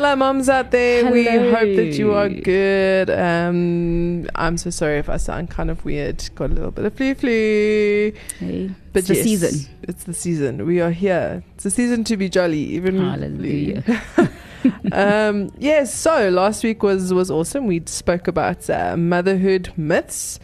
Hello our moms out there. We hope that you are good. Um, I'm so sorry if I sound kind of weird. Got a little bit of flu flu. Hey, But it's the season. It's the season. We are here. It's the season to be jolly, even Hallelujah. um, yes. So last week was was awesome. We spoke about uh, motherhood myths.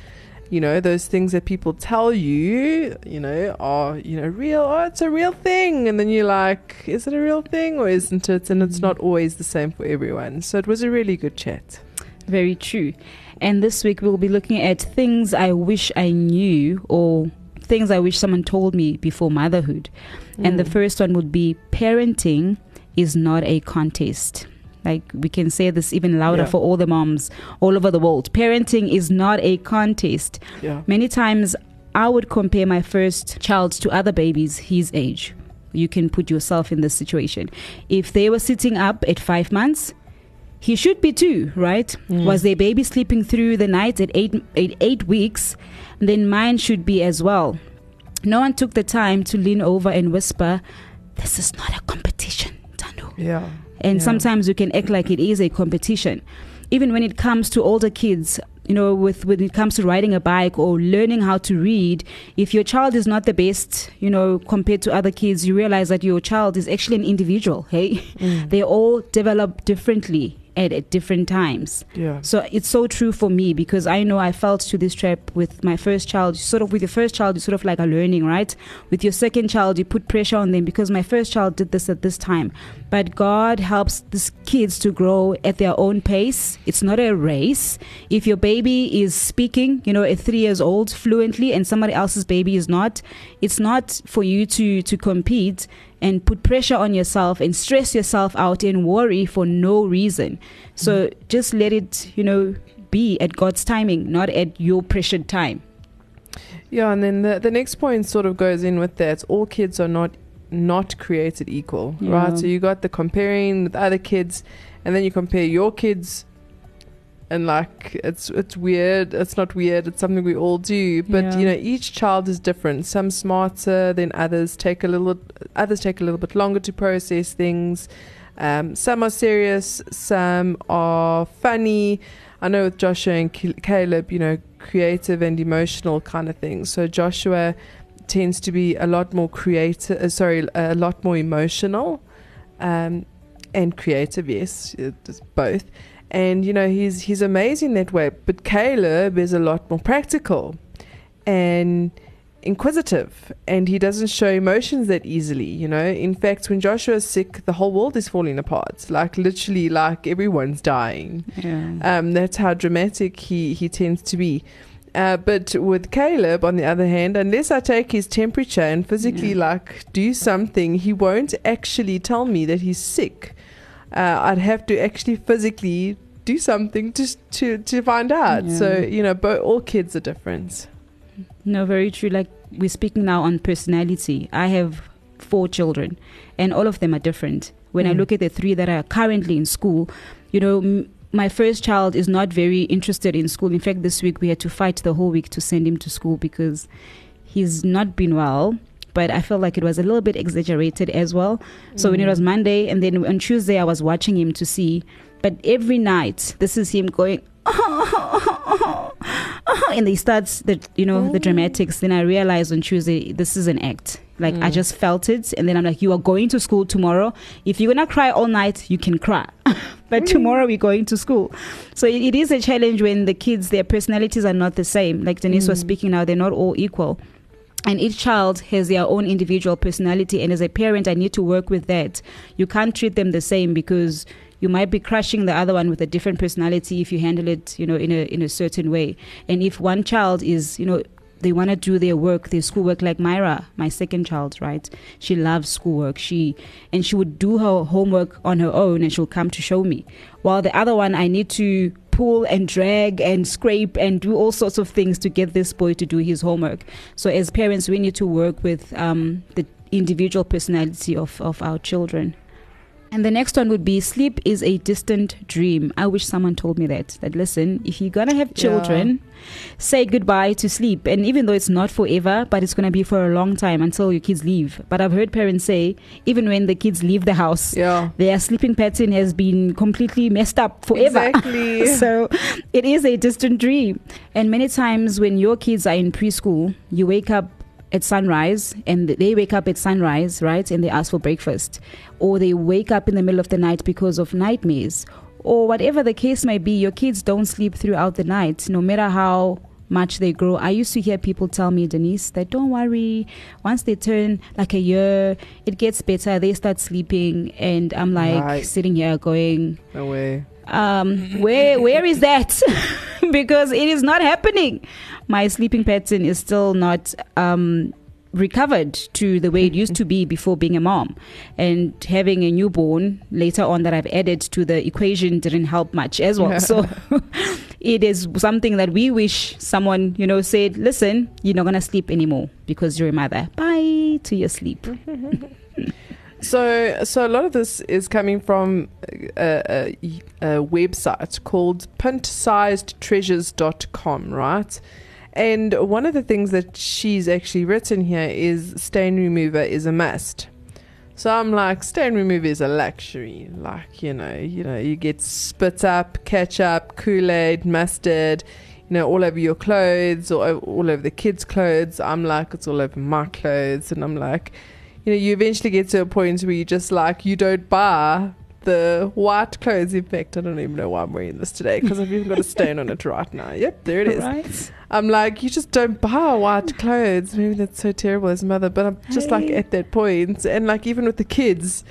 You know those things that people tell you. You know are you know real. Oh, it's a real thing, and then you're like, is it a real thing or isn't it? And it's not always the same for everyone. So it was a really good chat. Very true. And this week we'll be looking at things I wish I knew or things I wish someone told me before motherhood. And the Mm. first one would be parenting is not a contest. Like we can say this even louder Yeah. for all the moms all over the world. Parenting is not a contest. yeah. Many times I would compare my first child to other babies his age. You can put yourself in this situation. If they were sitting up at five months, he should be too, right? Mm. Was their baby sleeping through the night at eight, eight, eight weeks? Then mine should be as well. No one took the time to lean over and whisper, This is not a competition. Yeah. And Yeah. sometimes you can act like it is a competition. Even when it comes to older kids, you know, with when it comes to riding a bike or learning how to read, if your child is not the best, you know, compared to other kids, you realize that your child is actually an individual. Hey, Mm. they all develop differently at, at different times. Yeah. So it's so true for me because I know I felt to this trap with my first child. Sort of with your first child, you sort of like a learning, right? With your second child, you put pressure on them because my first child did this at this time. But God helps these kids to grow at their own pace. It's not a race. If your baby is speaking, you know, at three years old fluently and somebody else's baby is not, it's not for you to to compete and put pressure on yourself and stress yourself out and worry for no reason. So mm. just let it, you know, be at God's timing, not at your pressured time. Yeah, and then the the next point sort of goes in with that. All kids are not not created equal, Yeah. right? So you got the comparing with other kids, and then you compare your kids, and like it's it's weird. It's not weird. It's something we all do, but Yeah. you know each child is different. Some smarter than others. Take a little. Others take a little bit longer to process things. Um, some are serious. Some are funny. I know with Joshua and Caleb, you know, creative and emotional kind of things. So Joshua tends to be a lot more creative, uh, sorry, a lot more emotional um, and creative, yes, both. And, you know, he's, he's amazing that way. But Caleb is a lot more practical and inquisitive and he doesn't show emotions that easily you know in fact when joshua is sick the whole world is falling apart like literally like everyone's dying Yeah. um, that's how dramatic he, he tends to be. Uh, but with Caleb, on the other hand, unless I take his temperature and physically Yeah. like do something, he won't actually tell me that he's sick. Uh, I'd have to actually physically do something to to to find out. So you know, bo- all kids are different. No, very true. Like we're speaking now on personality. I have four children, and all of them are different. When I Mm. look at the three that are currently in school, you know, m- my first child is not very interested in school. In fact, this week we had to fight the whole week to send him to school because he's not been well. But I felt like it was a little bit exaggerated as well. So when it Mm. was Monday, and then on Tuesday, I was watching him to see. But every night, this is him going, and he starts the you know the dramatics. Then I realized on Tuesday this is an act. Like I Mm. just felt it, and then I'm like, you are going to school tomorrow. If you're gonna cry all night, you can cry. but tomorrow we're going to school. So it, it is a challenge when the kids, their personalities are not the same. Like Denise was Mm. speaking now, they're not all equal. And each child has their own individual personality. And as a parent, I need to work with that. You can't treat them the same because you might be crushing the other one with a different personality if you handle it, you know, in a in a certain way. And if one child is, you know, they want to do their work, their schoolwork, like Myra, my second child, right? She loves schoolwork. She and she would do her homework on her own, and she'll come to show me. While the other one, I need to pull and drag and scrape and do all sorts of things to get this boy to do his homework. So as parents, we need to work with um, the individual personality of of our children. And the next one would be sleep is a distant dream. I wish someone told me that. That listen, if you're gonna have children, say goodbye to sleep. And even though it's not forever, but it's gonna be for a long time until your kids leave. But I've heard parents say even when the kids leave the house, Yeah. their sleeping pattern has been completely messed up forever. Exactly. so it is a distant dream. And many times when your kids are in preschool, you wake up at sunrise and they wake up at sunrise, right? And they ask for breakfast. Or they wake up in the middle of the night because of nightmares. Or whatever the case may be, your kids don't sleep throughout the night, no matter how much they grow. I used to hear people tell me, Denise, that don't worry, once they turn like a year, it gets better. They start sleeping. And I'm like Right. sitting here going, No way. Um, where where is that? because it is not happening. My sleeping pattern is still not um, recovered to the way it used to be before being a mom, and having a newborn later on that I've added to the equation didn't help much as well. So it is something that we wish someone you know said, listen, you're not gonna sleep anymore because you're a mother. Bye to your sleep. So, so a lot of this is coming from a, a, a website called pintsizedtreasures.com, right? And one of the things that she's actually written here is stain remover is a must. So I'm like, stain remover is a luxury. Like, you know, you know, you get spit up, ketchup, Kool-Aid, mustard, you know, all over your clothes or all over the kids' clothes. I'm like, it's all over my clothes. And I'm like, you know, you eventually get to a point where you just like, you don't buy the white clothes. In fact, I don't even know why I'm wearing this today because I've even got a stain on it right now. Yep, there it is. Right? I'm like, you just don't buy white clothes. Maybe that's so terrible as a mother, but I'm just like at that point. And like, even with the kids,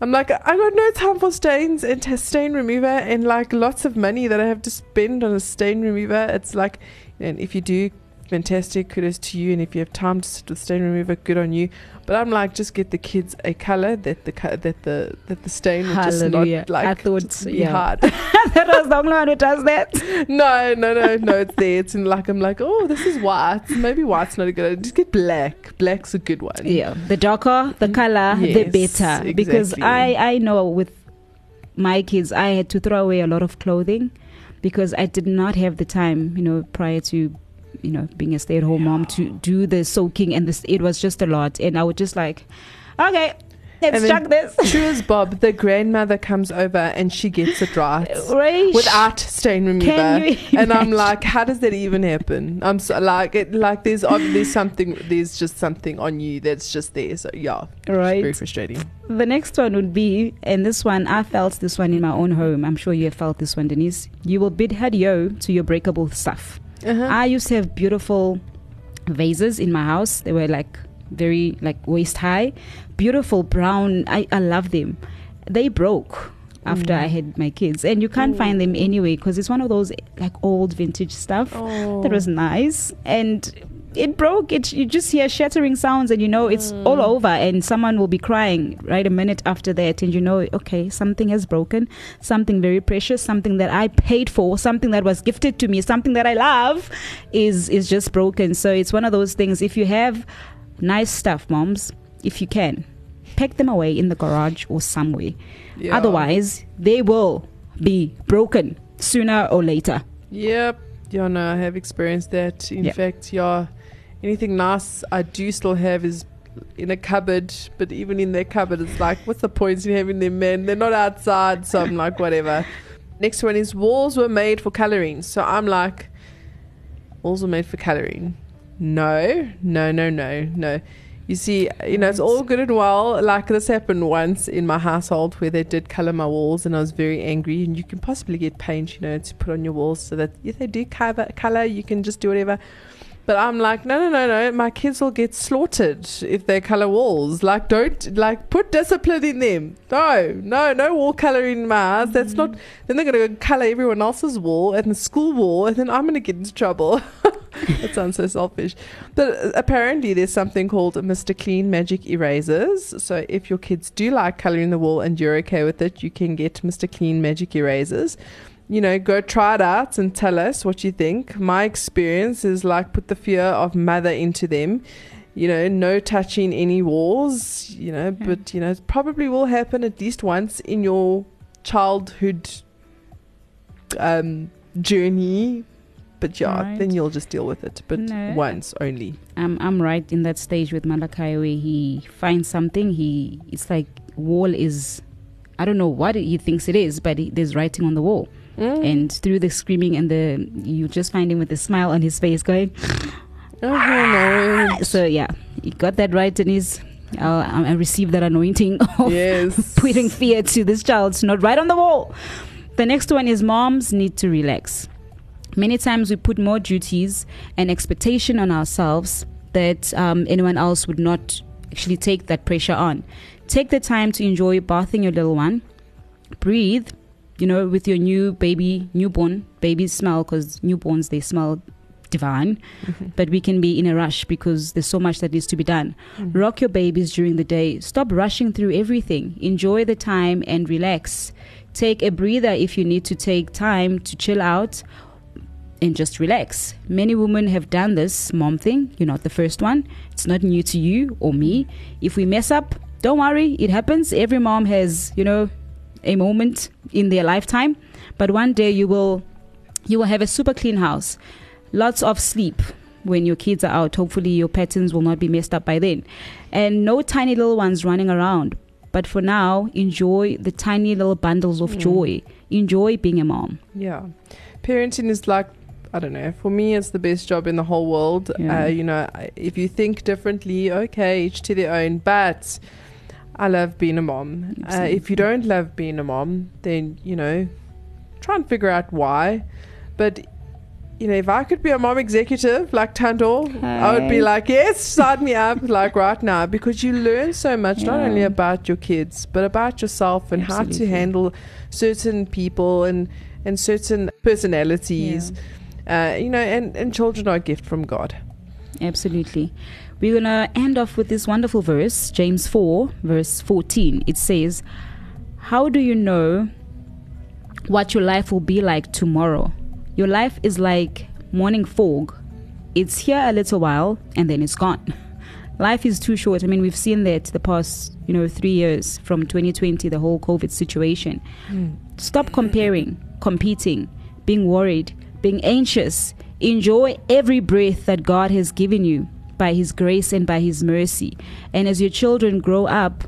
I'm like, I got no time for stains and stain remover and like lots of money that I have to spend on a stain remover. It's like, and if you do, fantastic, kudos to you. And if you have time to sit with stain remover, good on you. But I'm like, just get the kids a color that the that the that the stain will just not like I thought, yeah. hard. that was the only one who does that. No, no, no, no. It's there. It's in like I'm like, oh, this is white. Maybe white's not a good. idea. Just get black. Black's a good one. Yeah, the darker the mm, color, the Yes, better. Because. I I know with my kids, I had to throw away a lot of clothing because I did not have the time, you know, prior to you know being a stay-at-home mom to do the soaking and this. It was just a lot, and I was just like, okay, let's chuck this. True as Bob, the grandmother comes over and she gets it right Right. without stain remover. And I'm like, how does that even happen? I'm so, like, it, like there's obviously something. There's just something on you that's just there. So yeah, right. very frustrating. The next one would be, and this one, I felt this one in my own home. I'm sure you have felt this one, Denise. You will bid adieu to your breakable stuff. Uh-huh. I used to have beautiful vases in my house. They were like very like waist high, beautiful brown. I, I love them. They broke after Mm. I had my kids, and you can't find them anyway because it's one of those like old vintage stuff oh. that was nice and it broke it you just hear shattering sounds and you know it's mm. all over and someone will be crying right a minute after that and you know okay something has broken something very precious something that i paid for something that was gifted to me something that i love is is just broken so it's one of those things if you have nice stuff moms if you can pack them away in the garage or somewhere Yeah. otherwise they will be broken sooner or later Yep. Yeah, no, I have experienced that. In Yeah. fact, yeah, anything nice I do still have is in a cupboard, but even in their cupboard, it's like, what's the point in having them, man? They're not outside, so I'm like, whatever. Next one is walls were made for coloring. So I'm like, walls were made for coloring. No, no, no, no, no. You see, you know, it's all good and well. Like this happened once in my household where they did color my walls, and I was very angry. And you can possibly get paint, you know, to put on your walls so that if they do cover color, you can just do whatever. But I'm like, no, no, no, no. My kids will get slaughtered if they color walls. Like, don't like put discipline in them. No, no, no wall coloring in my house. That's not. Then they're gonna go color everyone else's wall and the school wall, and then I'm gonna get into trouble. that sounds so selfish. But uh, apparently, there's something called Mr. Clean Magic Erasers. So if your kids do like coloring the wall and you're okay with it, you can get Mr. Clean Magic Erasers. You know, go try it out and tell us what you think. My experience is like put the fear of mother into them. you know, no touching any walls, you know, Yeah. but, you know, it probably will happen at least once in your childhood um, journey. But yeah, Right. then you'll just deal with it. But No. once only. I'm I'm right in that stage with Malachi where he finds something. He it's like wall is, I don't know what he thinks it is, but he, there's writing on the wall. Mm. And through the screaming and the, you just find him with a smile on his face, going. oh. So yeah, he got that right, and he's. Uh, I received that anointing of yes. putting fear to this child to not right on the wall. The next one is moms need to relax. Many times we put more duties and expectation on ourselves that um, anyone else would not actually take that pressure on. Take the time to enjoy bathing your little one. Breathe, you know, with your new baby, newborn. Babies smell because newborns they smell divine, but we can be in a rush because there's so much that needs to be done. Mm-hmm. Rock your babies during the day. Stop rushing through everything. Enjoy the time and relax. Take a breather if you need to take time to chill out and just relax. Many women have done this mom thing. You're not the first one. It's not new to you or me. If we mess up, don't worry, it happens. Every mom has, you know, a moment in their lifetime, but one day you will you will have a super clean house. Lots of sleep when your kids are out. Hopefully your patterns will not be messed up by then. And no tiny little ones running around. But for now, enjoy the tiny little bundles of Mm. joy. Enjoy being a mom. Yeah. Parenting is like, I don't know, for me, it's the best job in the whole world. Yeah. Uh, you know, if you think differently, okay, each to their own. But I love being a mom. Uh, if you don't love being a mom, then, you know, try and figure out why. But, you know, if I could be a mom executive like Tando, I would be like, yes, sign me up, like right now, because you learn so much, not only about your kids, but about yourself and how to handle certain people and, and certain personalities. Uh, you know, and, and children are a gift from God. Absolutely. We're going to end off with this wonderful verse, James 4, verse 14. It says, How do you know what your life will be like tomorrow? Your life is like morning fog. It's here a little while and then it's gone. Life is too short. I mean, we've seen that the past, you know, three years from 2020, the whole COVID situation. Hmm. Stop comparing, competing, being worried, being anxious. Enjoy every breath that God has given you by His grace and by His mercy. And as your children grow up,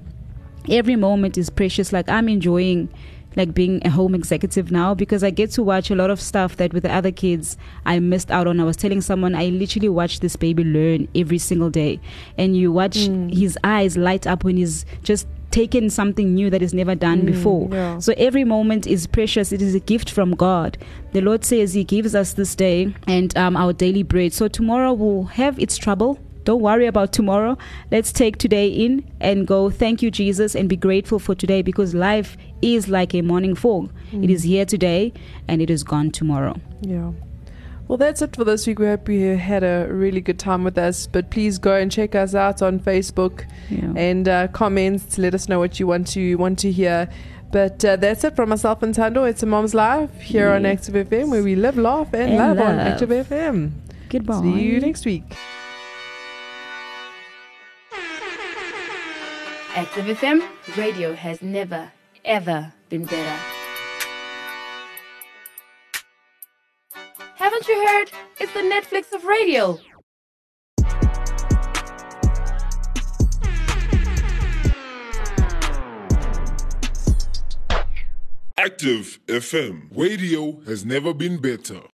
every moment is precious. Like I'm enjoying like being a home executive now because I get to watch a lot of stuff that with the other kids I missed out on. I was telling someone I literally watch this baby learn every single day. And you watch Mm. his eyes light up when he's just taken something new that is never done Mm, before. yeah. So every moment is precious. It is a gift from God. The Lord says He gives us this day and um, our daily bread. So tomorrow will have its trouble. Don't worry about tomorrow. Let's take today in and go. Thank you, Jesus, and be grateful for today because life is like a morning fog. Mm. It is here today and it is gone tomorrow. Yeah. Well, that's it for this week. We hope you had a really good time with us. But please go and check us out on Facebook Yeah. and uh, comments to let us know what you want to want to hear. But uh, that's it from myself and Tando. It's a mom's life here on Yes. Active FM, where we live, laugh, and, And love, on love. Active FM. Goodbye. See you next week. Active FM radio has never, ever been better. Haven't you heard? It's the Netflix of radio. Active FM. Radio has never been better.